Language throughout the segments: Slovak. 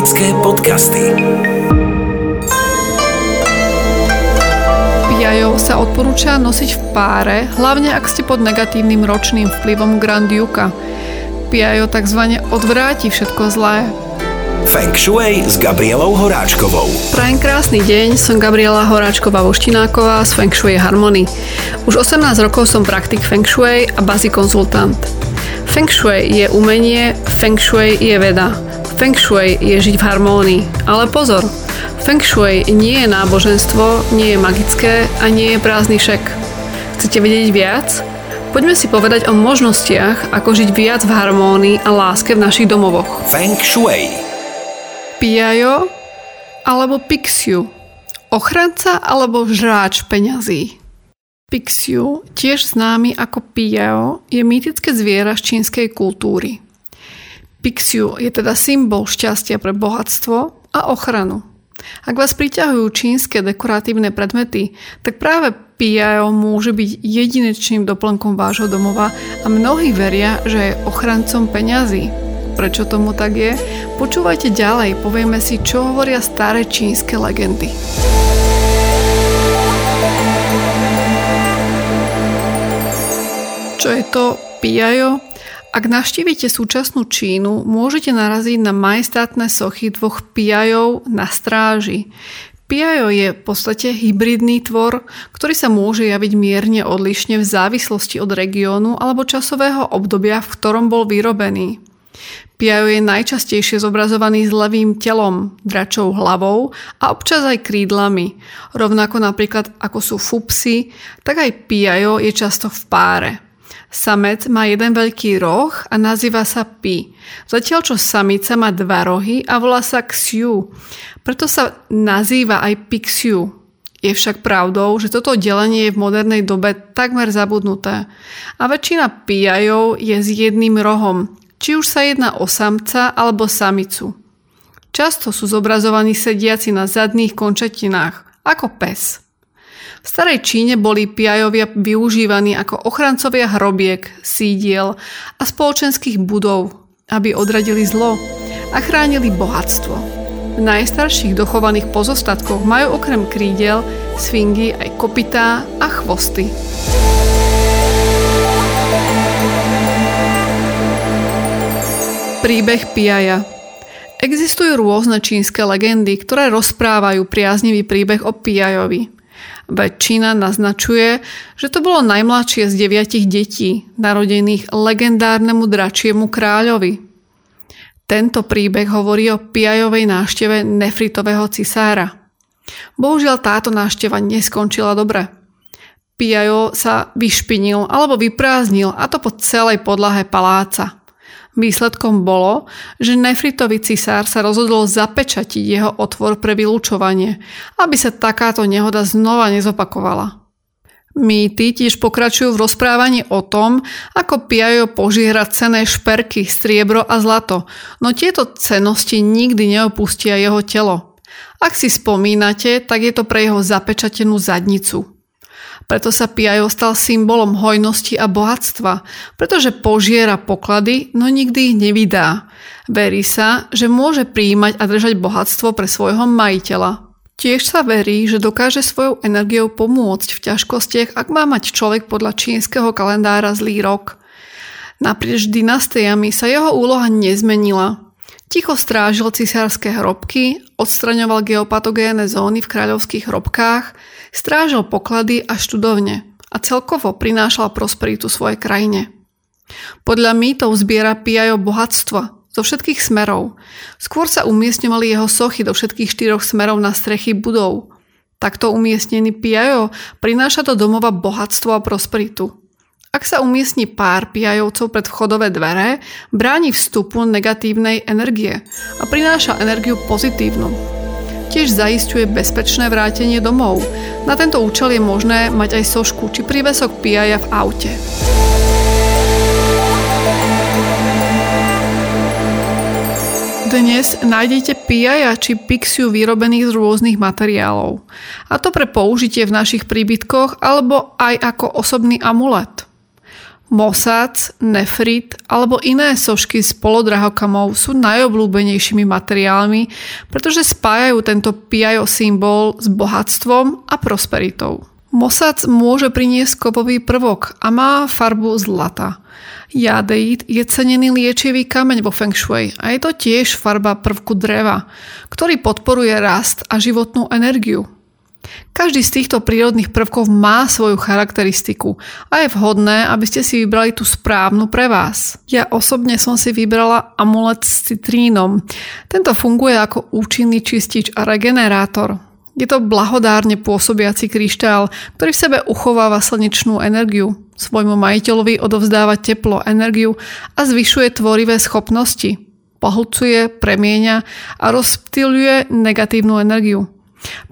Magické podcasty. Piajov sa odporúča nosiť v páre, hlavne ak ste pod negatívnym ročným vplyvom Grand Juka. Piajo tzv. odvráti všetko zlé. Feng Shui s Gabrielou Horáčkovou. Prajem krásny deň, som Gabriela Horáčková Voštináková z Feng Shui Harmony. Už 18 rokov som praktik Feng Shui a bazi konzultant. Feng Shui je umenie, Feng Shui je veda. Feng Shui je žiť v harmónii. Ale pozor, Feng Shui nie je náboženstvo, nie je magické a nie je prázdny šek. Chcete vedieť viac? Poďme si povedať o možnostiach, ako žiť viac v harmónii a láske v našich domovoch. Feng Shui. Piajo alebo Pixiu? Ochranca alebo žráč peňazí? Pixiu, tiež známy ako Piao, je mýtické zviera z čínskej kultúry. Pixiu je teda symbol šťastia pre bohatstvo a ochranu. Ak vás priťahujú čínske dekoratívne predmety, tak práve Piao môže byť jedinečným doplnkom vášho domova a mnohí veria, že je ochrancom peňazí. Prečo tomu tak je? Počúvajte ďalej, povieme si, čo hovoria staré čínske legendy. Čo je to Piajo? Ak navštívite súčasnú Čínu, môžete naraziť na majestátne sochy dvoch piajov na stráži. Piajo je v podstate hybridný tvor, ktorý sa môže javiť mierne odlišne v závislosti od regiónu alebo časového obdobia, v ktorom bol vyrobený. Piajo je najčastejšie zobrazovaný s levým telom, dračou hlavou a občas aj krídlami. Rovnako napríklad ako sú fupsy, tak aj Piajo je často v páre. Samec má jeden veľký roh a nazýva sa Pi. Zatiaľ čo samica má dva rohy a volá sa Xiu. Preto sa nazýva aj Pixiu. Je však pravdou, že toto delenie je v modernej dobe takmer zabudnuté. A väčšina pijajov je s jedným rohom, či už sa jedná o samca alebo samicu. Často sú zobrazovaní sediaci na zadných končetinách, ako pes. V starej Číne boli piajovia využívaní ako ochrancovia hrobiek, sídiel a spoločenských budov, aby odradili zlo a chránili bohatstvo. V najstarších dochovaných pozostatkoch majú okrem krídel, sfingy aj kopytá a chvosty. Príbeh Piaja Existujú rôzne čínske legendy, ktoré rozprávajú priaznivý príbeh o Piajovi. Väčšina naznačuje, že to bolo najmladšie z deviatich detí, narodených legendárnemu dračiemu kráľovi. Tento príbeh hovorí o Piajovej návšteve nefritového cisára. Bohužiaľ táto návšteva neskončila dobre. Piajo sa vyšpinil alebo vyprázdnil a to po celej podlahe paláca – Výsledkom bolo, že nefritový cisár sa rozhodol zapečatiť jeho otvor pre vylúčovanie, aby sa takáto nehoda znova nezopakovala. Mýty tiež pokračujú v rozprávaní o tom, ako Piajo požiera cené šperky, striebro a zlato, no tieto cenosti nikdy neopustia jeho telo. Ak si spomínate, tak je to pre jeho zapečatenú zadnicu. Preto sa Piajo stal symbolom hojnosti a bohatstva, pretože požiera poklady, no nikdy ich nevydá. Verí sa, že môže príjmať a držať bohatstvo pre svojho majiteľa. Tiež sa verí, že dokáže svojou energiou pomôcť v ťažkostiach, ak má mať človek podľa čínskeho kalendára zlý rok. Naprieč dynastiami sa jeho úloha nezmenila. Ticho strážil cisárske hrobky, odstraňoval geopatogénne zóny v kráľovských hrobkách, Strážil poklady a študovne a celkovo prinášal prosperitu svojej krajine. Podľa mýtov zbiera Piajo bohatstva zo všetkých smerov. Skôr sa umiestňovali jeho sochy do všetkých štyroch smerov na strechy budov. Takto umiestnený Piajo prináša do domova bohatstvo a prosperitu. Ak sa umiestni pár pijajovcov pred vchodové dvere, bráni vstupu negatívnej energie a prináša energiu pozitívnu. Tiež zaistuje bezpečné vrátenie domov. Na tento účel je možné mať aj sošku či prívesok pijaja v aute. Dnes nájdete pijaja či pixiu vyrobených z rôznych materiálov. A to pre použitie v našich príbytkoch alebo aj ako osobný amulet. Mosac, nefrit alebo iné sošky z polodrahokamov sú najobľúbenejšími materiálmi, pretože spájajú tento piajo symbol s bohatstvom a prosperitou. Mosac môže priniesť kopový prvok a má farbu zlata. Jadeit je cenený liečivý kameň vo Feng Shui a je to tiež farba prvku dreva, ktorý podporuje rast a životnú energiu. Každý z týchto prírodných prvkov má svoju charakteristiku a je vhodné, aby ste si vybrali tú správnu pre vás. Ja osobne som si vybrala amulet s citrínom. Tento funguje ako účinný čistič a regenerátor. Je to blahodárne pôsobiaci kryštál, ktorý v sebe uchováva slnečnú energiu. Svojmu majiteľovi odovzdáva teplo, energiu a zvyšuje tvorivé schopnosti. Pohľcuje, premieňa a rozptýľuje negatívnu energiu.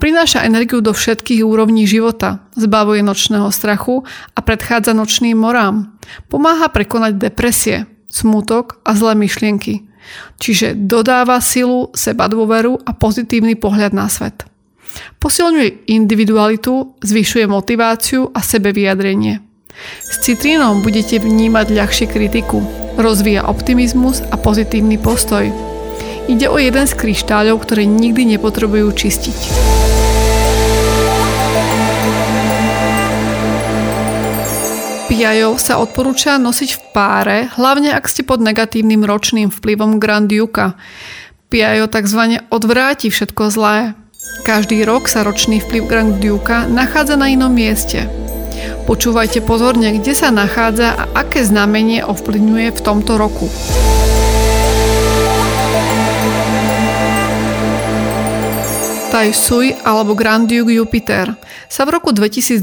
Prináša energiu do všetkých úrovní života, zbavuje nočného strachu a predchádza nočným morám. Pomáha prekonať depresie, smutok a zlé myšlienky. Čiže dodáva silu, seba dôveru a pozitívny pohľad na svet. Posilňuje individualitu, zvyšuje motiváciu a sebevyjadrenie. S citrínom budete vnímať ľahšie kritiku, rozvíja optimizmus a pozitívny postoj, Ide o jeden z kryštáľov, ktoré nikdy nepotrebujú čistiť. Piajov sa odporúča nosiť v páre, hlavne ak ste pod negatívnym ročným vplyvom Grand Duka. Piajo tzv. odvráti všetko zlé. Každý rok sa ročný vplyv Grand Duka nachádza na inom mieste. Počúvajte pozorne, kde sa nachádza a aké znamenie ovplyvňuje v tomto roku. Tai Sui alebo Grand Duke Jupiter sa v roku 2022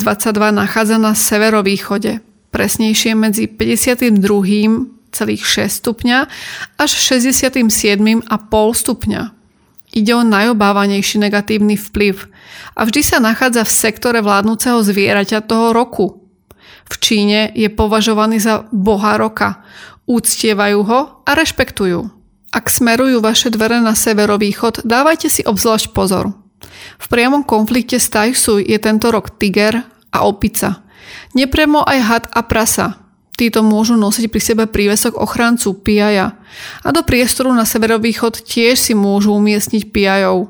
nachádza na severovýchode, presnejšie medzi 52,6 stupňa až 67,5 stupňa. Ide o najobávanejší negatívny vplyv a vždy sa nachádza v sektore vládnúceho zvieraťa toho roku. V Číne je považovaný za boha roka, úctievajú ho a rešpektujú. Ak smerujú vaše dvere na severovýchod, dávajte si obzvlášť pozor. V priamom konflikte s Tajsu je tento rok tiger a opica. Nepremo aj had a prasa. Títo môžu nosiť pri sebe prívesok ochrancu piaja a do priestoru na severovýchod tiež si môžu umiestniť piajov.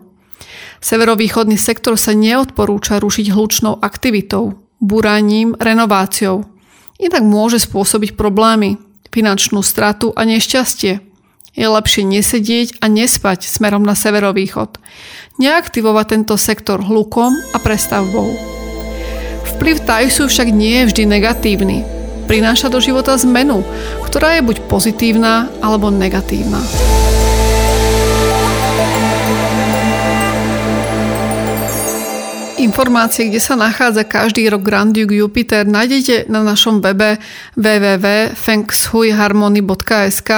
Severovýchodný sektor sa neodporúča rušiť hlučnou aktivitou, buraním, renováciou. Inak môže spôsobiť problémy, finančnú stratu a nešťastie je lepšie nesedieť a nespať smerom na severovýchod. Neaktivovať tento sektor hlukom a prestavbou. Vplyv Tajsu však nie je vždy negatívny. Prináša do života zmenu, ktorá je buď pozitívna alebo negatívna. Informácie, kde sa nachádza každý rok Grand Duke Jupiter, nájdete na našom webe www.fengshuiharmony.sk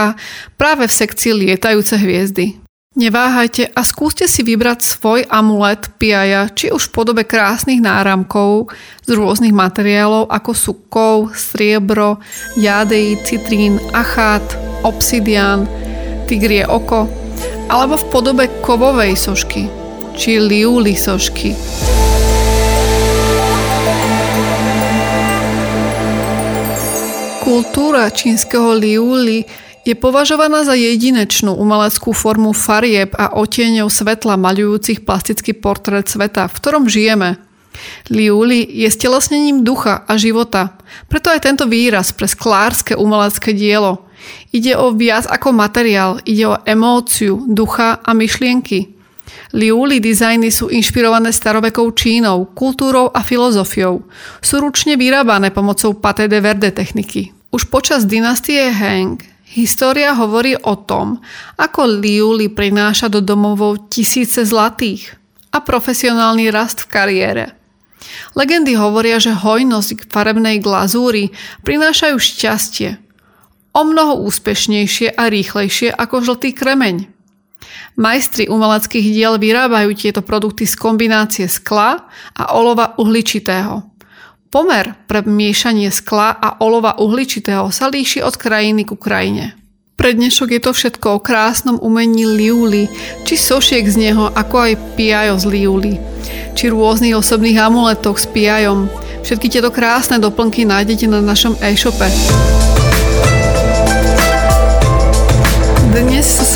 práve v sekcii Lietajúce hviezdy. Neváhajte a skúste si vybrať svoj amulet piaja, či už v podobe krásnych náramkov z rôznych materiálov ako sú kov, striebro, jádej, citrín, achát, obsidian, tigrie oko, alebo v podobe kovovej sošky, či liuli sošky. Kultúra čínskeho liuli je považovaná za jedinečnú umeleckú formu farieb a otieňov svetla maľujúcich plastický portrét sveta, v ktorom žijeme. Liuli je stelesnením ducha a života, preto aj tento výraz pre sklárske umelecké dielo. Ide o viac ako materiál, ide o emóciu, ducha a myšlienky. Liuli dizajny sú inšpirované starovekou Čínou, kultúrou a filozofiou. Sú ručne vyrábané pomocou paté de verde techniky. Už počas dynastie Heng história hovorí o tom, ako Liuli prináša do domovov tisíce zlatých a profesionálny rast v kariére. Legendy hovoria, že hojnosť farebnej glazúry prinášajú šťastie, o mnoho úspešnejšie a rýchlejšie ako žltý kremeň. Majstri umeleckých diel vyrábajú tieto produkty z kombinácie skla a olova uhličitého. Pomer pre miešanie skla a olova uhličitého sa líši od krajiny ku krajine. Pre dnešok je to všetko o krásnom umení liuli, či sošiek z neho, ako aj piajo z liuli, či rôznych osobných amuletoch s piajom. Všetky tieto krásne doplnky nájdete na našom e-shope.